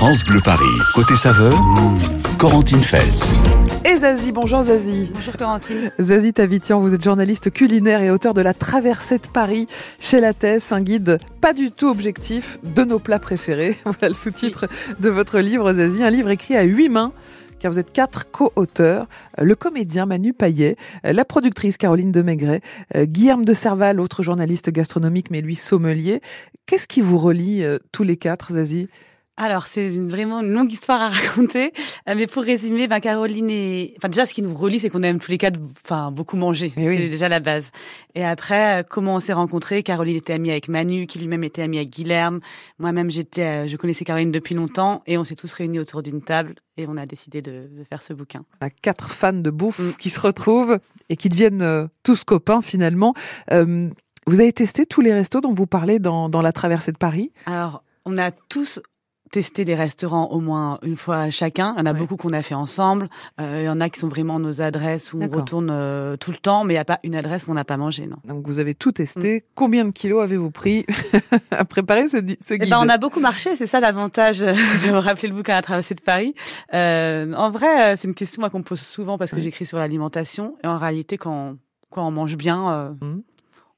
France Bleu Paris. Côté saveur, Corentine Feltz. Et Zazie, bonjour Zazie. Bonjour Corentine. Zazie Tavitian, vous êtes journaliste culinaire et auteur de La Traversée de Paris chez La Thèse, un guide pas du tout objectif de nos plats préférés. Voilà le sous-titre de votre livre Zazie, un livre écrit à huit mains car vous êtes quatre co-auteurs, le comédien Manu Paillet, la productrice Caroline Demaigret, Guillaume de Serval, autre journaliste gastronomique mais lui sommelier. Qu'est-ce qui vous relie euh, tous les quatre, Zazie? Alors, c'est vraiment une longue histoire à raconter. Euh, mais pour résumer, ben, Caroline et... Enfin, déjà, ce qui nous relie, c'est qu'on aime tous les quatre enfin, beaucoup manger. C'est déjà la base. Et après, euh, comment on s'est rencontrés? Caroline était amie avec Manu, qui lui-même était ami avec Guilherme. Moi-même, j'étais, euh, je connaissais Caroline depuis longtemps. Et on s'est tous réunis autour d'une table. Et on a décidé de, faire ce bouquin. Quatre fans de bouffe mm. qui se retrouvent et qui deviennent tous copains, finalement. vous avez testé tous les restos dont vous parlez dans, dans la traversée de Paris? Alors, on a tous tester des restaurants au moins une fois chacun. Il y en a beaucoup qu'on a fait ensemble. Euh, il y en a qui sont vraiment nos adresses où on retourne euh, tout le temps, mais il n'y a pas une adresse où on n'a pas mangé. Non. Donc vous avez tout testé. Mm. Combien de kilos avez-vous pris à préparer ce, ce eh guide ben, On a beaucoup marché, c'est ça l'avantage de me rappeler le bouquin à traverser de Paris. Euh, en vrai, c'est une question qu'on me pose souvent parce que j'écris sur l'alimentation. Et en réalité, quand, quand on mange bien, mm.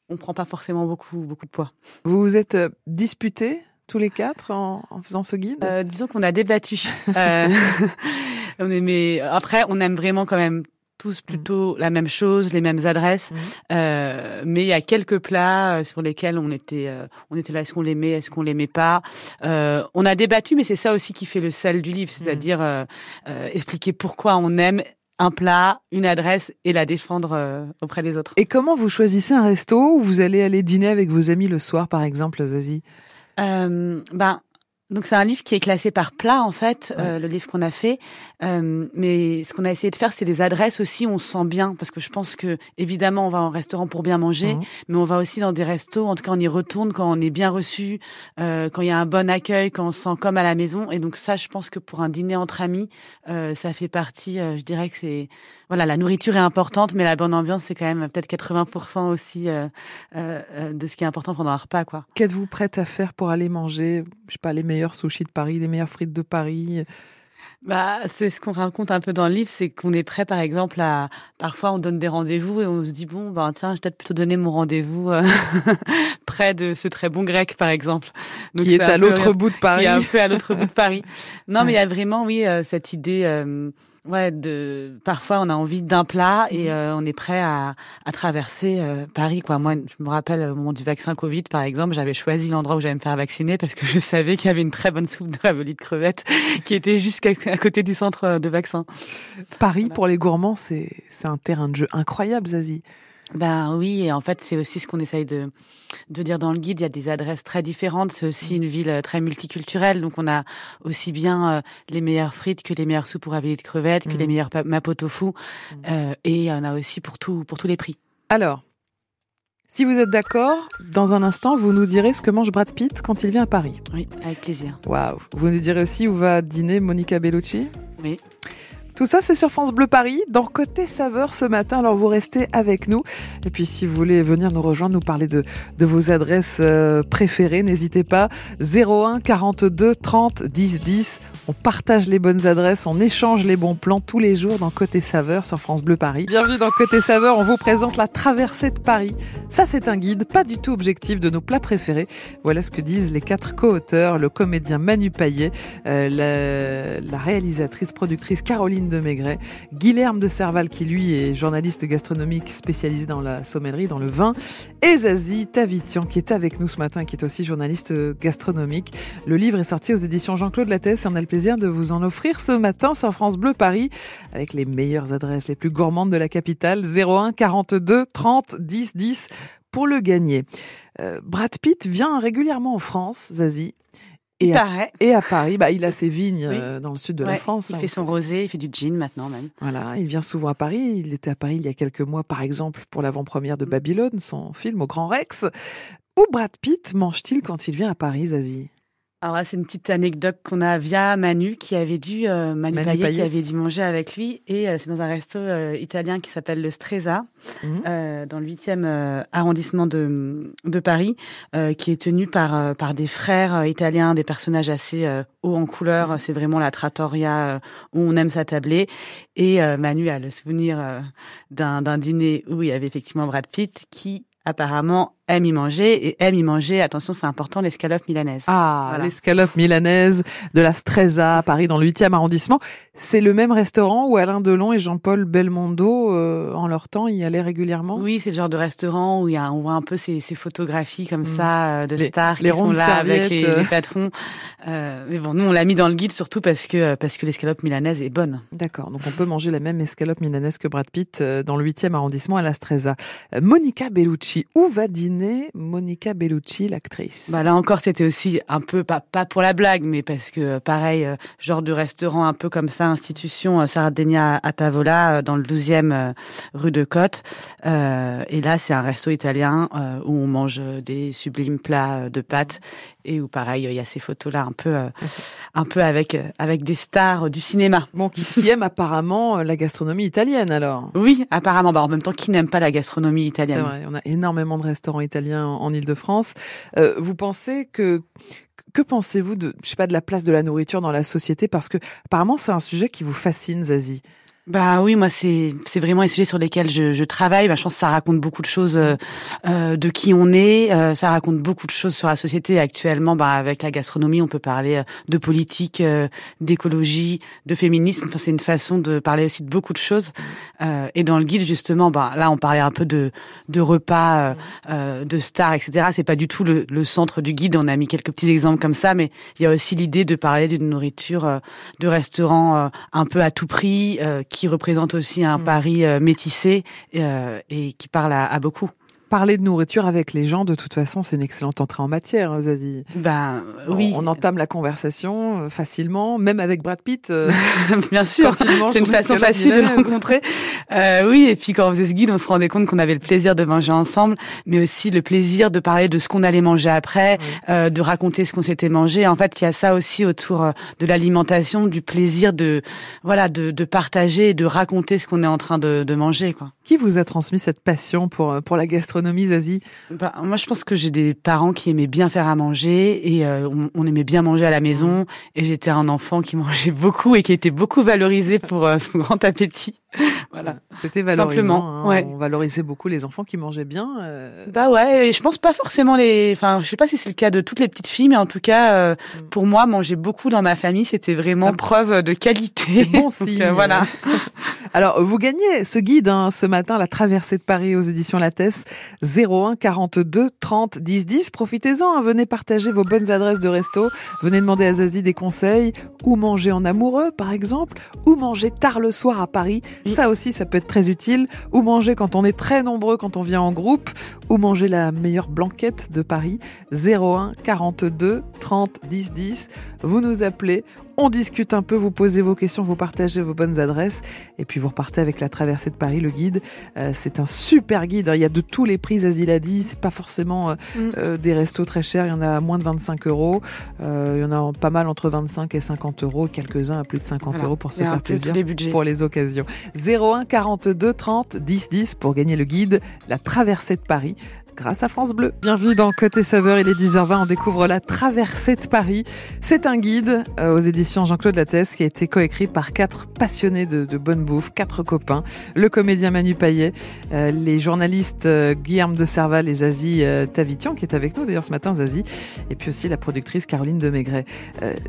on ne prend pas forcément beaucoup, beaucoup de poids. Vous vous êtes disputé tous les quatre en, faisant ce guide euh, Disons qu'on a débattu. euh, on après, on aime vraiment quand même tous mm. plutôt la même chose, les mêmes adresses, mm. euh, mais il y a quelques plats sur lesquels on était, euh, on était là, est-ce qu'on l'aimait, est-ce qu'on l'aimait pas? Euh, on a débattu, mais c'est ça aussi qui fait le sel du livre, c'est-à-dire mm. expliquer pourquoi on aime un plat, une adresse et la défendre auprès des autres. Et comment vous choisissez un resto où vous allez aller dîner avec vos amis le soir, par exemple, Zazie? Euh, ben, donc c'est un livre qui est classé par plat en fait, euh, le livre qu'on a fait. Euh, mais ce qu'on a essayé de faire, c'est des adresses aussi où on se sent bien, parce que je pense que évidemment on va en restaurant pour bien manger, mmh. mais on va aussi dans des restos. En tout cas, on y retourne quand on est bien reçu, euh, quand il y a un bon accueil, quand on se sent comme à la maison. Et donc ça, je pense que pour un dîner entre amis, euh, ça fait partie. Euh, je dirais que c'est voilà, la nourriture est importante, mais la bonne ambiance c'est quand même peut-être 80% aussi de ce qui est important pendant un repas, quoi. Qu'êtes-vous prête à faire pour aller manger, je sais pas, les meilleurs meilleurs sushis de Paris, les meilleures frites de Paris bah, c'est ce qu'on raconte un peu dans le livre, c'est qu'on est prêt, par exemple, à parfois on donne des rendez-vous et on se dit bon, ben tiens, je vais peut-être plutôt donner mon rendez-vous euh, près de ce très bon grec, par exemple, Donc, qui est, à l'autre bout de Paris, qui est un peu à l'autre bout de Paris. Non, mais il y a vraiment, oui, euh, cette idée. Euh, Ouais, de parfois on a envie d'un plat et mhm. euh, on est prêt à, à traverser euh, Paris quoi. Moi, je me rappelle au moment du vaccin Covid par exemple, j'avais choisi l'endroit où j'allais me faire vacciner parce que je savais qu'il y avait une très bonne soupe de ravioli de crevettes qui était juste à, côté du centre de vaccin. Paris pour les gourmands, c'est c'est un terrain de jeu incroyable, Zazie. Ben oui, et en fait, c'est aussi ce qu'on essaye de, de dire dans le guide. Il y a des adresses très différentes. C'est aussi une ville euh, très multiculturelle. Donc, on a aussi bien euh, les meilleures frites que les meilleures soupes pour ravioli de crevettes, que les mmh. meilleurs mapo tofu. Mmh. Euh, et on a aussi pour, tout, pour tous les prix. Alors, si vous êtes d'accord, dans un instant, vous nous direz ce que mange Brad Pitt quand il vient à Paris. Oui, avec plaisir. Waouh. Vous nous direz aussi où va dîner Monica Bellucci? Oui. Tout ça, c'est sur France Bleu Paris, dans Côté Saveur ce matin. Alors, vous restez avec nous. Et puis, si vous voulez venir nous rejoindre, nous parler de, vos adresses euh, préférées, n'hésitez pas. 01 42 30 10 10. On partage les bonnes adresses, on échange les bons plans tous les jours dans Côté Saveur sur France Bleu Paris. Bienvenue dans Côté Saveur, on vous présente la traversée de Paris. Ça, c'est un guide pas du tout objectif de nos plats préférés. Voilà ce que disent les quatre co-auteurs, le comédien Manu Paillet, euh, la réalisatrice, productrice Caroline de Maigret, Guilherme de Serval qui lui est journaliste gastronomique spécialisé dans la sommellerie, dans le vin, et Zazie Tavitian qui est avec nous ce matin, qui est aussi journaliste gastronomique. Le livre est sorti aux éditions Jean-Claude Lattès et on a le plaisir de vous en offrir ce matin sur France Bleu Paris avec les meilleures adresses, les plus gourmandes de la capitale, 01 42 30 10 10 pour le gagner. Euh, Brad Pitt vient régulièrement en France, Zazie. Et, à, et à Paris, bah, il a ses vignes euh, dans le sud de la France. Il hein, fait son rosé, il fait du gin maintenant même. Voilà, il vient souvent à Paris. Il était à Paris il y a quelques mois, par exemple, pour l'avant-première de mm. Babylone, son film au Grand Rex. Où Brad Pitt mange-t-il quand il vient à Paris, Zazie? Alors c'est une petite anecdote qu'on a via Manu qui avait dû euh, Manu, Manu qui avait dû manger avec lui et euh, c'est dans un resto euh, italien qui s'appelle le Stresa Mhm. dans le 8e euh, arrondissement de, de Paris qui est tenu par par des frères italiens, des personnages assez hauts en couleur, c'est vraiment la trattoria où on aime s'attabler. Et Manu a le souvenir d'un dîner où il y avait effectivement Brad Pitt qui apparemment aime y manger et aime y manger, attention c'est important, l'escalope milanaise. Ah, Voilà. l'escalope milanaise de la Stresa à Paris dans le 8e arrondissement. C'est le même restaurant où Alain Delon et Jean-Paul Belmondo, euh, en leur temps, y allaient régulièrement? Oui, c'est le genre de restaurant où y a, on voit un peu ces, ces photographies comme Mm. ça euh, de Les- stars les qui sont là avec les, les patrons. Euh, mais bon, nous on l'a mis dans le guide surtout parce que parce que l'escalope milanaise est bonne. D'accord, donc on peut manger la même escalope milanaise que Brad Pitt euh, dans le 8e arrondissement à la Stresa. Euh, Monica Bellucci, où va dîner Monica Bellucci, l'actrice Bah là encore, c'était aussi un peu pas pas pour la blague, mais parce que euh, pareil, euh, genre de restaurant un peu comme ça, institution euh, Sardegna à Tavola dans le 12e euh, rue de Côte. Euh, et là, c'est un resto italien euh, où on mange des sublimes plats de pâtes et où pareil, il y a ces photos là un peu euh, un peu avec avec des stars du cinéma. Bon, qui, qui aime apparemment la gastronomie italienne alors Oui, apparemment. Bah, en même temps, qui n'aime pas la gastronomie italienne? vrai, on a énormément de restaurants italiens en, Ile-de-France. Euh, vous pensez que que pensez-vous de je sais pas de la place de la nourriture dans la société? Parce que apparemment c'est un sujet qui vous fascine Zazie. Bah oui, moi c'est c'est vraiment les sujets sur lesquels je, je travaille. Bah, je pense que ça raconte beaucoup de choses euh, euh, de qui on est. Euh, ça raconte beaucoup de choses sur la société actuellement. Bah avec la gastronomie, on peut parler euh, de politique, euh, d'écologie, de féminisme. Enfin, c'est une façon de parler aussi de beaucoup de choses. Euh, et dans le guide justement, bah là on parlait un peu de de repas, de stars, etc. C'est pas du tout le, le centre du guide. On a mis quelques petits exemples comme ça, mais il y a aussi l'idée de parler d'une nourriture de restaurant un peu à tout prix, qui représente aussi un Mm. Paris euh, métissé euh, et qui parle à, à beaucoup. Parler de nourriture avec les gens de toute façon c'est une excellente entrée en matière Zazie. Ben oui, On, on entame la conversation euh, facilement, même avec Brad Pitt. euh, bien sûr. C'est une façon facile de le rencontrer. Euh, oui, et puis quand on faisait ce guide, on se rendait compte qu'on avait le plaisir de manger ensemble, mais aussi le plaisir de parler de ce qu'on allait manger après, euh, de raconter ce qu'on s'était mangé. En fait, il y a ça aussi autour euh, de l'alimentation, du plaisir de voilà de, de partager et de raconter ce qu'on est en train de, de manger. Quoi. Qui vous a transmis cette passion pour pour la gastronomie Zazie Bah, moi, je pense que j'ai des parents qui aimaient bien faire à manger et euh, on, on aimait bien manger à la maison. Et j'étais un enfant qui mangeait beaucoup et qui était beaucoup valorisé pour euh, son grand appétit. Voilà. C'était valorisant. Simplement, hein. ouais. On valorisait beaucoup les enfants qui mangeaient bien. euh, Bah ouais, et je pense pas forcément les. Enfin, je sais pas si c'est le cas de toutes les petites filles, mais en tout cas, euh, Mm. pour moi, manger beaucoup dans ma famille, c'était vraiment Ah, preuve de qualité. Bon signe. euh, voilà. Alors, vous gagnez ce guide hein, ce matin, la traversée de Paris aux éditions Lattès, 01 42 30 10 10. Profitez-en, hein, venez partager vos bonnes adresses de resto, venez demander à Zazie des conseils, où manger en amoureux par exemple, où manger tard le soir à Paris, ça aussi ça peut être très utile, où manger quand on est très nombreux, quand on vient en groupe, où manger la meilleure blanquette de Paris, 01 42 30 10 10. Vous nous appelez, on discute un peu, vous posez vos questions, vous partagez vos bonnes adresses et puis vous repartez avec la traversée de Paris, le guide. Euh, c'est un super guide, hein. il y a de tous les prix, Zazie l'a dit, c'est pas forcément euh, Mm. euh, des restos très chers, il y en a à moins de 25 euros, il y en a pas mal entre 25 et 50 euros, quelques-uns à plus de 50 Voilà. euros pour se faire plaisir les pour les occasions. 01 42 30 10 10 pour gagner le guide La traversée de Paris grâce à France Bleu. Bienvenue dans Côté Saveur, il est 10h20, on découvre La traversée de Paris. C'est un guide euh, aux éditions Jean-Claude Lattès qui a été coécrit par quatre passionnés de, bonne bouffe, quatre copains, le comédien Manu Payet, euh, les journalistes euh, Guillaume de Serval et Zazie Tavitian qui est avec nous d'ailleurs ce matin Zazie, et puis aussi la productrice Caroline de Maigret.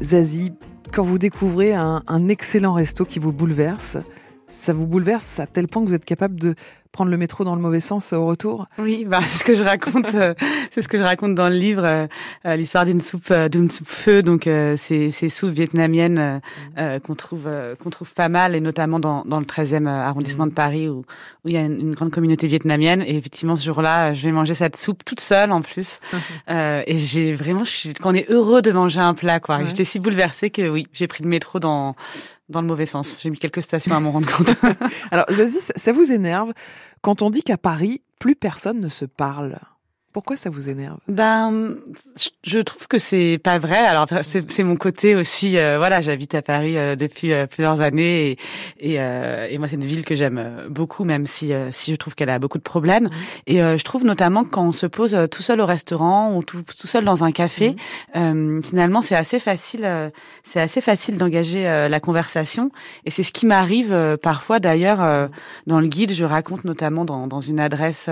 Zazie, quand vous découvrez un, un excellent resto qui vous bouleverse, ça vous bouleverse à tel point que vous êtes capable de prendre le métro dans le mauvais sens au retour? Oui, bah c'est ce que je raconte. euh, c'est ce que je raconte dans le livre, euh, euh, l'histoire d'une soupe, euh, d'une soupe feu. Donc euh, ces, ces soupes vietnamiennes euh, euh, qu'on trouve, qu'on trouve pas mal, et notamment dans, dans le 13e arrondissement de Paris où où il y a une, une grande communauté vietnamienne. Et effectivement, ce jour-là, je vais manger cette soupe toute seule en plus. Euh, et j'ai vraiment, je suis, qu'on est heureux de manger un plat, quoi. Ouais. J'étais si bouleversée que oui, j'ai pris le métro dans dans le mauvais sens. J'ai mis quelques stations à m'en rendre compte. Alors Zazie, ça, vous énerve quand on dit qu'à Paris, plus personne ne se parle Pourquoi ça vous énerve? Ben, je trouve que c'est pas vrai. Alors c'est mon côté aussi. Euh, voilà, j'habite à Paris euh, depuis euh, plusieurs années et, et, et moi c'est une ville que j'aime beaucoup, même si si je trouve qu'elle a beaucoup de problèmes. Mmh. Et je trouve notamment quand on se pose tout seul au restaurant ou tout, tout seul dans un café, mmh. finalement c'est assez facile. c'est assez facile d'engager la conversation et c'est ce qui m'arrive parfois d'ailleurs dans le guide. Je raconte notamment dans, dans une adresse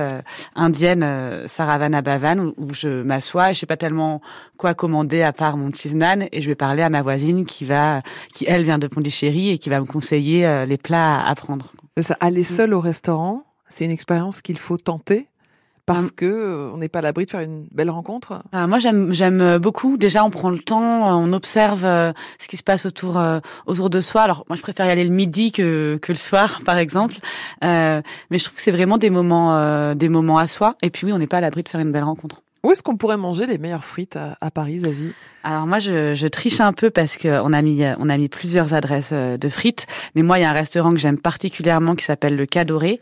indienne, Saravana à Bavan où, je m'assois et je sais pas tellement quoi commander à part mon cheese naan et je vais parler à ma voisine qui va, qui elle vient de Pondichéry et qui va me conseiller euh, les plats à prendre. C'est ça. Aller mm. seul au restaurant, c'est une expérience qu'il faut tenter parce qu'on que euh, on n'est pas à l'abri de faire une belle rencontre. Ah, moi, j'aime j'aime beaucoup. Déjà, on prend le temps, euh, on observe euh, ce qui se passe autour autour de soi. Alors, moi, je préfère y aller le midi que que le soir, par exemple. mais je trouve que c'est vraiment des moments des moments à soi. Et puis oui, on n'est pas à l'abri de faire une belle rencontre. Où est-ce qu'on pourrait manger les meilleures frites à, à Paris, Zazie? Alors moi, je, je, triche un peu parce qu'on a mis on a mis plusieurs adresses euh, de frites, mais moi il y a un restaurant que j'aime particulièrement qui s'appelle le Cadoré,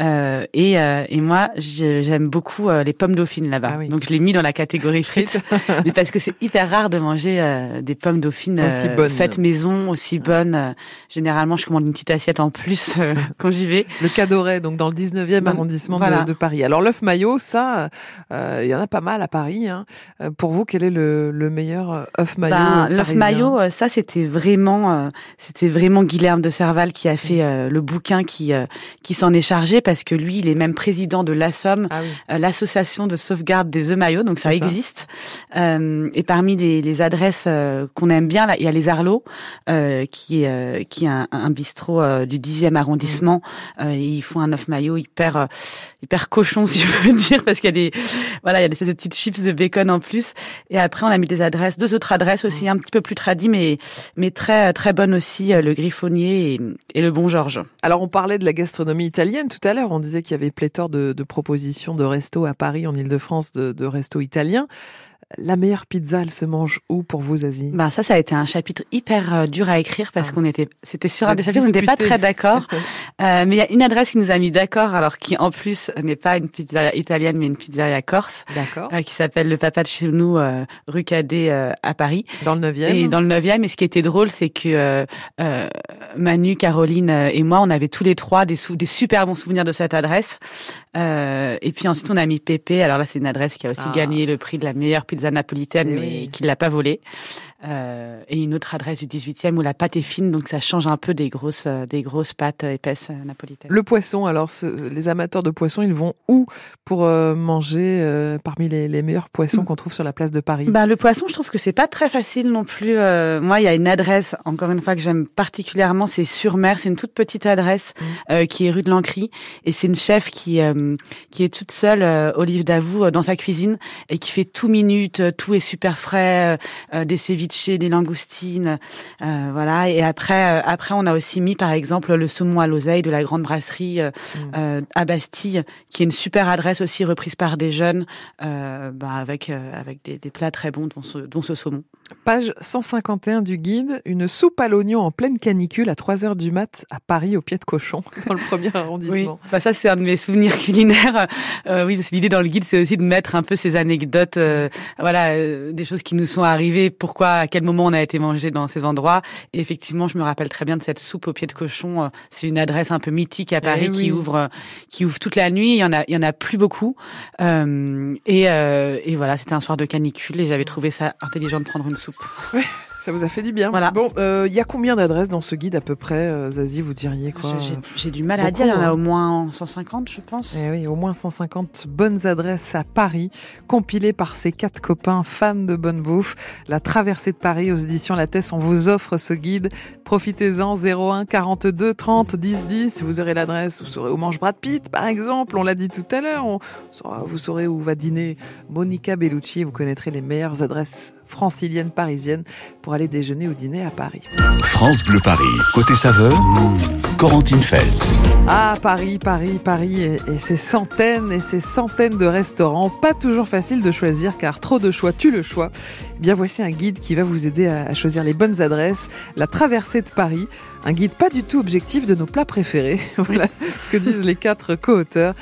euh, et, euh, et moi j'aime beaucoup euh, les pommes dauphines là-bas. Ah Donc je l'ai mis dans la catégorie frites, mais parce que c'est hyper rare de manger des pommes dauphines faites maison aussi bonnes. généralement, je commande une petite assiette en plus quand j'y vais. Le Cadoré, donc dans le 19e arrondissement de, de, Paris. Alors l'œuf maillot, ça, il y en a pas mal à Paris. Hein. Pour vous, quel est le, le meilleur euh, œuf maillot ben, L'œuf maillot, euh, ça c'était vraiment, euh, c'était vraiment Guilherme de Serval qui a fait le bouquin qui qui s'en est chargé parce que lui, il est même président de l'ASSOM, ah l'association de sauvegarde des œufs maillots, donc ça existe. et parmi les, les adresses qu'on aime bien, là, il y a les Arlots, qui est qui est un, bistrot du 10e arrondissement. et ils font un œuf maillot hyper hyper cochon si je veux dire parce qu'il y a des voilà il y a des, des petites chips de bacon en plus. Et après on a mis des adresses deux autres adresses aussi un petit peu plus tradies, mais mais très très bonnes aussi, euh, le Griffonnier et, le Bon Georges. Alors on parlait de la gastronomie italienne tout à l'heure. On disait qu'il y avait pléthore de, propositions de restos à Paris, en Ile-de-France, de, de restos italiens. La meilleure pizza, elle se mange où pour vous, Zazie Bah ça, ça a été un chapitre hyper euh, dur à écrire parce ah. qu'on était, c'était sur un des chapitres, on n'était pas très d'accord. euh, mais il y a une adresse qui nous a mis d'accord, alors qui en plus n'est pas une pizza italienne, mais une pizzeria corse, euh, qui s'appelle le Papa de chez nous, euh, rue Cadet euh, à Paris. Dans le 9e. Et dans le 9e. Et ce qui était drôle, c'est que Manu, Caroline et moi, on avait tous les trois des, des super bons souvenirs de cette adresse. et puis ensuite, on a mis Pépé. Alors là, c'est une adresse qui a aussi ah. gagné le prix de la meilleure pizza napolitaine, eh mais qui l'a pas volée. Euh, et une autre adresse du 18e où la pâte est fine, donc ça change un peu des grosses, euh, des grosses pâtes épaisses euh, napolitaines. Le poisson, alors les amateurs de poisson, ils vont où pour manger parmi les, les, meilleurs poissons qu'on trouve sur la place de Paris? Bah, Le poisson, je trouve que c'est pas très facile non plus. moi, il y a une adresse, encore une fois, que j'aime particulièrement, c'est sur mer. C'est une toute petite adresse mmh. qui est rue de l'Ancry. Et c'est une chef qui, qui est toute seule, Olive Davout, dans sa cuisine et qui fait tout minute, tout est super frais, des ceviches chez des langoustines, euh, voilà. Et après, euh, après, on a aussi mis par exemple le saumon à l'oseille de la grande brasserie euh, mm. à Bastille, qui est une super adresse aussi reprise par des jeunes, bah, avec avec des, des, plats très bons, dont ce, dont ce saumon. Page 151 du guide, une soupe à l'oignon en pleine canicule à 3 heures du mat à Paris au pied de cochon, dans le premier arrondissement. Oui. Bah ça c'est un de mes souvenirs culinaires. Euh, oui, parce que l'idée dans le guide c'est aussi de mettre un peu ces anecdotes, voilà, des choses qui nous sont arrivées, pourquoi à quel moment on a été mangé dans ces endroits. Et effectivement, je me rappelle très bien de cette soupe au pied de cochon. Euh, c'est une adresse un peu mythique à eh Paris qui ouvre euh, qui ouvre toute la nuit. Il y en a il y en a plus beaucoup. Euh, et, euh, et voilà, c'était un soir de canicule et j'avais trouvé ça intelligent de prendre une soupe. Ça vous a fait du bien. Voilà. Bon, il euh, y a combien d'adresses dans ce guide à peu près, euh, Zazie Vous diriez quoi J'ai du mal à dire. Il y en a hein. au moins 150, je pense. Eh oui, au moins 150 bonnes adresses à Paris, compilées par ces quatre copains fans de bonne bouffe. La traversée de Paris aux éditions La Tesse, on vous offre ce guide. Profitez-en 01 42 30 10 10. Vous aurez l'adresse, vous saurez où mange Brad Pitt, par exemple. On l'a dit tout à l'heure. Vous saurez où va dîner Monica Bellucci. Vous connaîtrez les meilleures adresses francilienne parisienne pour aller déjeuner ou dîner à Paris. France Bleu Paris. Côté saveur, Corentine Feltz. Ah, Paris, Paris, Paris et, et ses centaines et ses centaines de restaurants. Pas toujours facile de choisir car trop de choix tue le choix. Eh bien voici un guide qui va vous aider à, à choisir les bonnes adresses. La traversée de Paris, un guide pas du tout objectif de nos plats préférés. voilà ce que disent les quatre co-auteurs,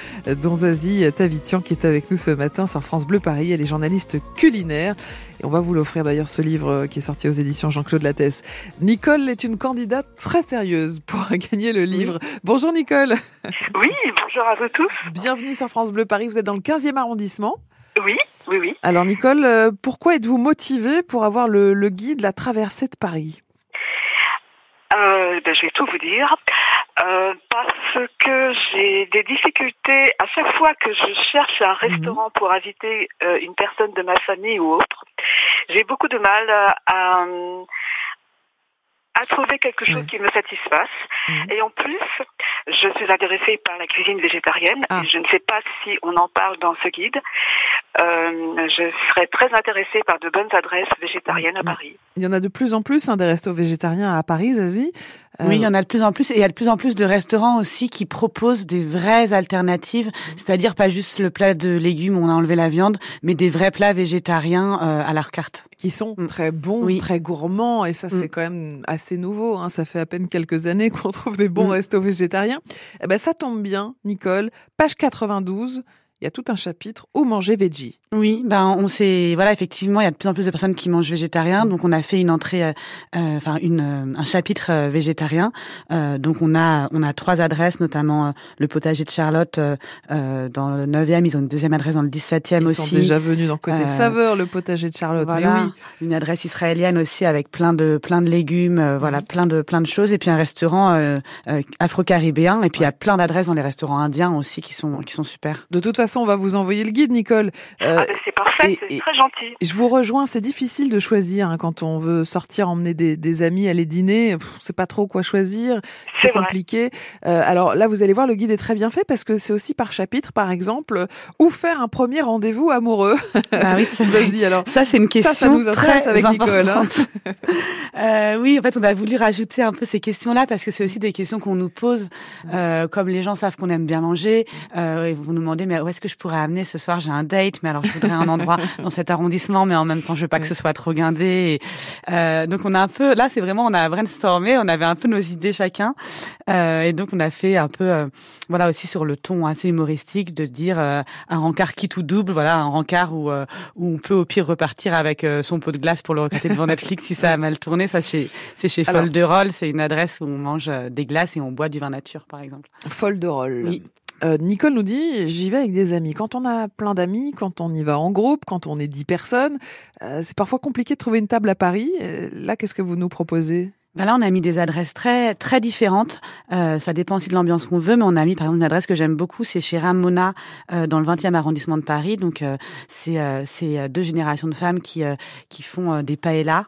dont Zazie Tavitian qui est avec nous ce matin sur France Bleu Paris. Elle est journaliste culinaire. Et on va vous l'offrir d'ailleurs ce livre qui est sorti aux éditions Jean-Claude Lattès. Nicole est une candidate très sérieuse pour gagner le livre. Oui. Bonjour Nicole. Oui, bonjour à vous tous. Bienvenue sur France Bleu Paris. Vous êtes dans le 15e arrondissement. Oui, oui, oui. Alors Nicole, euh, pourquoi êtes-vous motivée pour avoir le, le guide La traversée de Paris? Euh, ben, je vais tout vous dire. Euh, parce que j'ai des difficultés à chaque fois que je cherche un restaurant pour inviter euh, une personne de ma famille ou autre. J'ai beaucoup de mal à, à trouver quelque chose qui me satisfasse. Mmh. Et en plus, je suis intéressée par la cuisine végétarienne. Ah. Et je ne sais pas si on en parle dans ce guide. Euh, je serais très intéressée par de bonnes adresses végétariennes à Paris. Il y en a de plus en plus hein, des restos végétariens à Paris, Zazie. Euh... Oui, il y en a de plus en plus et il y a de plus en plus de restaurants aussi qui proposent des vraies alternatives, c'est-à-dire pas juste le plat de légumes où on a enlevé la viande, mais des vrais plats végétariens euh, à leur carte. Qui sont mm. très bons, oui. très gourmands et ça mm. c'est quand même assez nouveau. Hein. Ça fait à peine quelques années qu'on trouve des bons mm. restos végétariens. Eh ben ça tombe bien, Nicole. Page 92 il y a tout un chapitre où manger veggie. Oui, ben on sait voilà effectivement il y a de plus en plus de personnes qui mangent végétarien, donc on a fait une entrée, euh, enfin une un chapitre euh, végétarien. Euh, donc on a on a trois adresses, notamment euh, le potager de Charlotte euh, dans le 9e, ils ont une deuxième adresse dans le 17e ils aussi. Ils sont déjà venus dans côté saveur le potager de Charlotte. Voilà, oui. une adresse israélienne aussi avec plein de plein de légumes, voilà plein de plein de choses et puis un restaurant afro-caribéen et puis il y a plein d'adresses dans les restaurants indiens aussi qui sont qui sont super. De toute façon on va vous envoyer le guide, Nicole. Euh, ah, c'est parfait, c'est très gentil. Je vous rejoins, c'est difficile de choisir hein, quand on veut sortir, emmener des, des amis, aller dîner. C'est pas trop quoi choisir, c'est compliqué. Euh, alors là, vous allez voir, le guide est très bien fait parce que c'est aussi par chapitre, par exemple, où faire un premier rendez-vous amoureux. Ah oui, ça, alors. Ça, c'est une question ça, ça nous intéresse très avec Nicole. Hein. euh, oui, en fait, on a voulu rajouter un peu ces questions-là parce que c'est aussi des questions qu'on nous pose, euh, comme les gens savent qu'on aime bien manger. Euh, vous nous demandez, mais où est-ce que je pourrais amener ce soir J'ai un date, mais alors je voudrais un endroit dans cet arrondissement, mais en même temps, je veux pas que ce soit trop guindé. Et, euh, donc, on a un peu, là, c'est vraiment, on a brainstormé, on avait un peu nos idées chacun, euh, et donc on a fait un peu, euh, voilà, aussi sur le ton assez humoristique de dire un rencard qui tout double, voilà, un rencard où où on peut au pire repartir avec son pot de glace pour le regarder devant Netflix si ça a mal tourné. Ça, c'est chez Folderol, c'est une adresse où on mange des glaces et on boit du vin nature, par exemple. Folderol. Oui. Euh, Nicole nous dit, j'y vais avec des amis. Quand on a plein d'amis, quand on y va en groupe, quand on est dix personnes, euh, c'est parfois compliqué de trouver une table à Paris. Euh, là, qu'est-ce que vous nous proposez? Ben là, on a mis des adresses très très différentes. Euh, ça dépend aussi de l'ambiance qu'on veut, mais on a mis par exemple une adresse que j'aime beaucoup, c'est chez Ramona euh, dans le 20e arrondissement de Paris. Donc euh, c'est euh, c'est deux générations de femmes qui qui font des paellas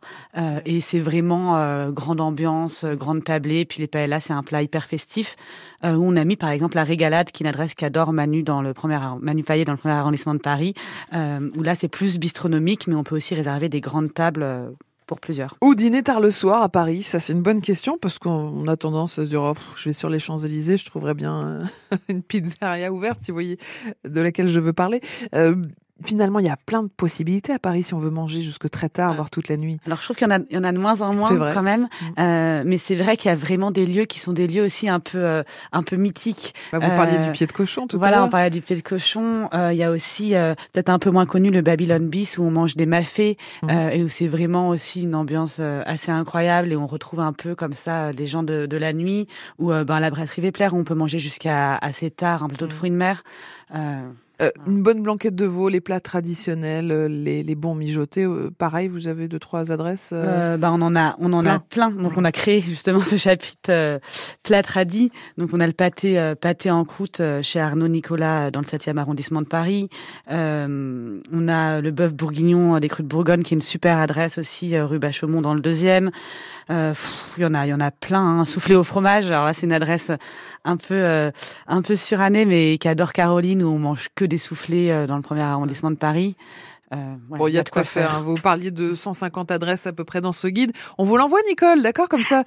et c'est vraiment grande ambiance, grande tablée. Puis les paellas, c'est un plat hyper festif où on a mis par exemple la Régalade, qui est une adresse qu'adore Manu dans le premier Manu Payet dans le premier arrondissement de Paris. où là, c'est plus bistronomique, mais on peut aussi réserver des grandes tables pour plusieurs. Ou dîner tard le soir à Paris Ça, c'est une bonne question parce qu'on a tendance à se dire oh, je vais sur les Champs-Élysées, je trouverais bien une pizzeria ouverte, si vous voyez, de laquelle je veux parler. Euh, finalement, il y a plein de possibilités à Paris si on veut manger jusque très tard, voire toute la nuit. Alors, je trouve qu'il y en a, il y en a de moins en moins quand même. Mmh. Euh, mais c'est vrai qu'il y a vraiment des lieux qui sont des lieux aussi un peu, euh, un peu mythiques. Bah, vous parliez du pied de cochon tout voilà, à l'heure. Voilà, on parlait du pied de cochon. Euh, il y a aussi euh, peut-être un peu moins connu le Babylon Bis où on mange des mafés mmh. et où c'est vraiment aussi une ambiance assez incroyable et on retrouve un peu comme ça les gens de, de la nuit ou ben la brasserie Vepler où on peut manger jusqu'à assez tard un plateau mmh. de fruits de mer. Euh, une bonne blanquette de veau, les plats traditionnels, euh, les, les bons mijotés. Euh, pareil, vous avez deux trois adresses. Euh, bah on en a, on en plein. a plein. Donc on a créé justement ce chapitre plat tradis. Donc on a le pâté pâté en croûte chez Arnaud Nicolas dans le 7e arrondissement de Paris. on a le bœuf bourguignon des crues de Bourgogne qui est une super adresse aussi rue Bachaumont dans le deuxième. Il y en a, il y en a plein. Hein. Soufflé au fromage. Alors là c'est une adresse un peu un peu surannée mais qui adore Caroline où on mange que des soufflés dans le premier arrondissement de Paris. bon, il y a de quoi faire. Hein. Vous parliez de 150 adresses à peu près dans ce guide. On vous l'envoie, Nicole, d'accord Comme ça,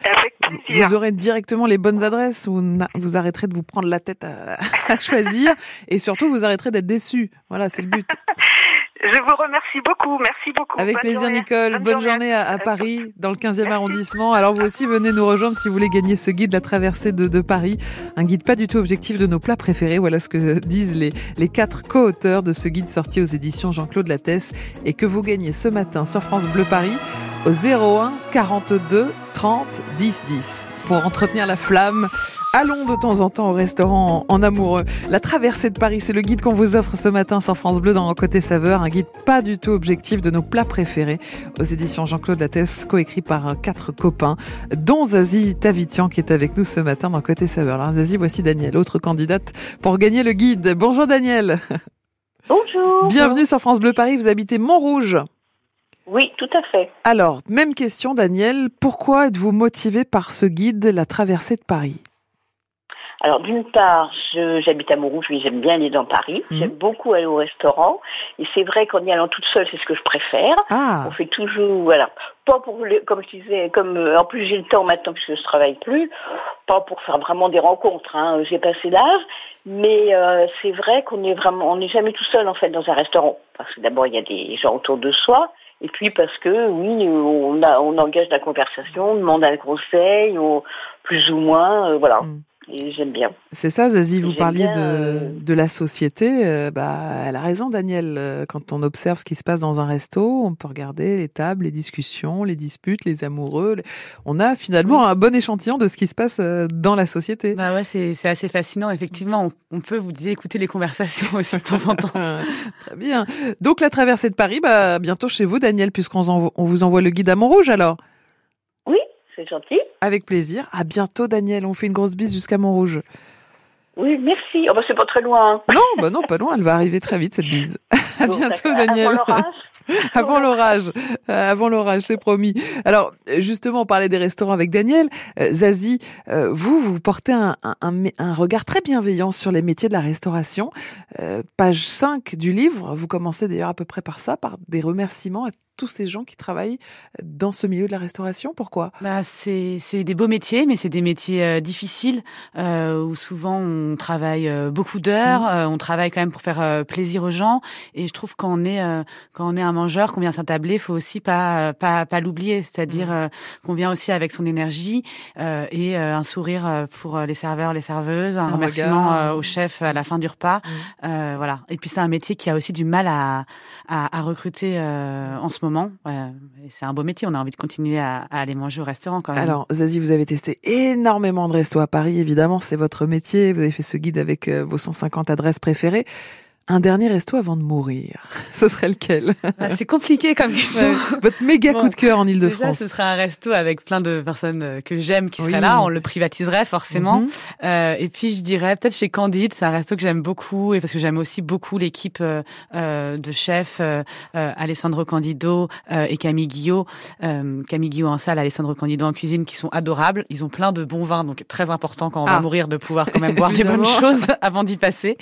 vous aurez directement les bonnes adresses. Vous, vous arrêterez de vous prendre la tête à, à choisir. Et surtout, vous arrêterez d'être déçu. Voilà, c'est le but. Je vous remercie beaucoup. Merci beaucoup. Avec plaisir, Nicole. Bonne, journée, à, Paris, dans le 15e arrondissement. Alors, vous aussi, venez nous rejoindre si vous voulez gagner ce guide, La traversée de, Paris. Un guide pas du tout objectif de nos plats préférés. Voilà ce que disent les, les quatre co-auteurs de ce guide sorti aux éditions Jean-Claude Lattès et que vous gagnez ce matin sur France Bleu Paris au 01 42 30 10 10. Pour entretenir la flamme, allons de temps en temps au restaurant en, amoureux. La traversée de Paris, c'est le guide qu'on vous offre ce matin sur France Bleu dans Côté Saveur, un guide pas du tout objectif de nos plats préférés aux éditions Jean-Claude Lattès, coécrit par quatre copains, dont Zazie Tavitian qui est avec nous ce matin dans Côté Saveur. Alors Zazie, voici Daniel, autre candidate pour gagner le guide. Bonjour Daniel. Bonjour. Bienvenue sur France Bleu Paris, vous habitez Montrouge. Oui, tout à fait. Alors, même question, Daniel. Pourquoi êtes-vous motivé par ce guide, La traversée de Paris? Alors d'une part, j'habite à Montrouge, mais j'aime bien aller dans Paris. Mhm. J'aime beaucoup aller au restaurant. Et c'est vrai qu'en y allant toute seule, c'est ce que je préfère. Ah. On fait toujours, voilà, pas pour, comme je disais, comme euh, en plus j'ai le temps maintenant puisque je travaille plus, pas pour faire vraiment des rencontres. Hein, j'ai passé l'âge, mais euh, c'est vrai qu'on est vraiment, on n'est jamais tout seul en fait dans un restaurant parce que d'abord il y a des gens autour de soi. Et puis parce que oui, on, on engage la conversation, on demande un conseil, plus ou moins, euh, voilà. Mm j'aime bien. C'est ça, Zazie, vous parliez de, euh, de, la société. Euh, bah, elle a raison, Daniel. Euh, quand on observe ce qui se passe dans un resto, on peut regarder les tables, les discussions, les disputes, les amoureux. On a finalement un bon échantillon de ce qui se passe dans la société. Bah ouais, c'est assez fascinant. Effectivement, on, peut, vous dire, écouter les conversations aussi de temps en temps. Très bien. Donc, la traversée de Paris, bah, bientôt chez vous, Daniel, puisqu'on on vous envoie le guide à Montrouge, alors c'est gentil. Avec plaisir. À bientôt, Daniel. On fait une grosse bise jusqu'à Montrouge. Oui, merci. Oh, bah, c'est pas très loin. Non, bah non, pas loin. Elle va arriver très vite, cette bise. à bientôt, Daniel. Avant l'orage. Euh, avant l'orage, c'est promis. Alors, justement, on parlait des restaurants avec Daniel. Euh, Zazie, euh, vous, vous portez un, un, regard très bienveillant sur les métiers de la restauration. page 5 du livre, vous commencez d'ailleurs à peu près par ça, par des remerciements à tous ces gens qui travaillent dans ce milieu de la restauration Pourquoi? Bah, C'est des beaux métiers, mais c'est des métiers euh, difficiles euh, où souvent on travaille euh, beaucoup d'heures, mmh. on travaille quand même pour faire plaisir aux gens. Et je trouve quand on est quand on est un mangeur, qu'on vient s'attabler, faut aussi pas pas, pas l'oublier, c'est-à-dire mmh. qu'on vient aussi avec son énergie et un sourire pour les serveurs, les serveuses, un, remerciement au chef à la fin du repas, mmh. voilà. Et puis c'est un métier qui a aussi du mal à à, à recruter en ce c'est un beau métier. On a envie de continuer à, aller manger au restaurant quand même. Alors, Zazie, vous avez testé énormément de restos à Paris, évidemment. C'est votre métier. Vous avez fait ce guide avec euh, vos 150 adresses préférées. Un dernier resto avant de mourir, ce serait lequel? Ah, C'est compliqué comme question. Votre méga coup de cœur en Ile-de-France. Ce serait un resto avec plein de personnes euh, que j'aime qui seraient là. On le privatiserait forcément. Mhm. euh, et puis je dirais peut-être chez Candide, c'est un resto que j'aime beaucoup et parce que j'aime aussi beaucoup l'équipe euh, euh de chefs euh, Alessandro Candido et Camille Guillot. Camille Guillot en salle, Alessandro Candido en cuisine, qui sont adorables. Ils ont plein de bons vins, donc très important quand on va ah. mourir de pouvoir quand même boire des bonnes choses avant d'y passer.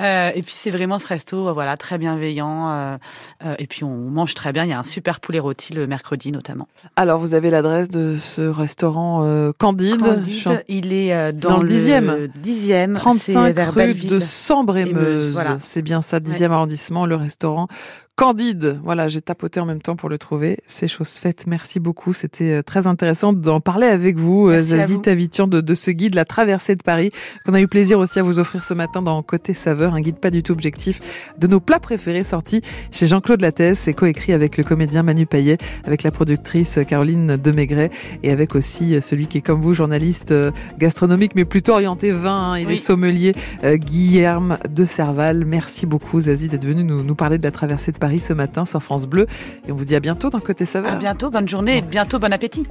et puis c'est vraiment ce resto, euh, voilà, très bienveillant. Euh, euh, et puis on mange très bien. Il y a un super poulet rôti le mercredi notamment. Alors vous avez l'adresse de ce restaurant Candide. Candide il est dans, le dixième. Dixième. 35 rue de Sambre-et-Meuse. C'est bien ça, dixième arrondissement, le restaurant Candide. Voilà, j'ai tapoté en même temps pour le trouver. C'est chose faite. Merci beaucoup. C'était euh, très intéressant d'en parler avec vous, euh, Zazie Tavitian, de, de, ce guide, La traversée de Paris, qu'on a eu plaisir aussi à vous offrir ce matin dans Côté Saveur, un guide pas du tout objectif de nos plats préférés sortis chez Jean-Claude Lattès C'est coécrit avec le comédien Manu Payet, avec la productrice Caroline Demegret et avec aussi euh, celui qui est comme vous, journaliste gastronomique, mais plutôt orienté vin. Hein. il est sommelier, Guillerme de Serval. Merci beaucoup, Zazie, d'être venu nous, nous parler de la traversée de Ce matin sur France Bleu. Et on vous dit à bientôt dans Côté Saveur. À bientôt, bonne journée et bientôt bon appétit.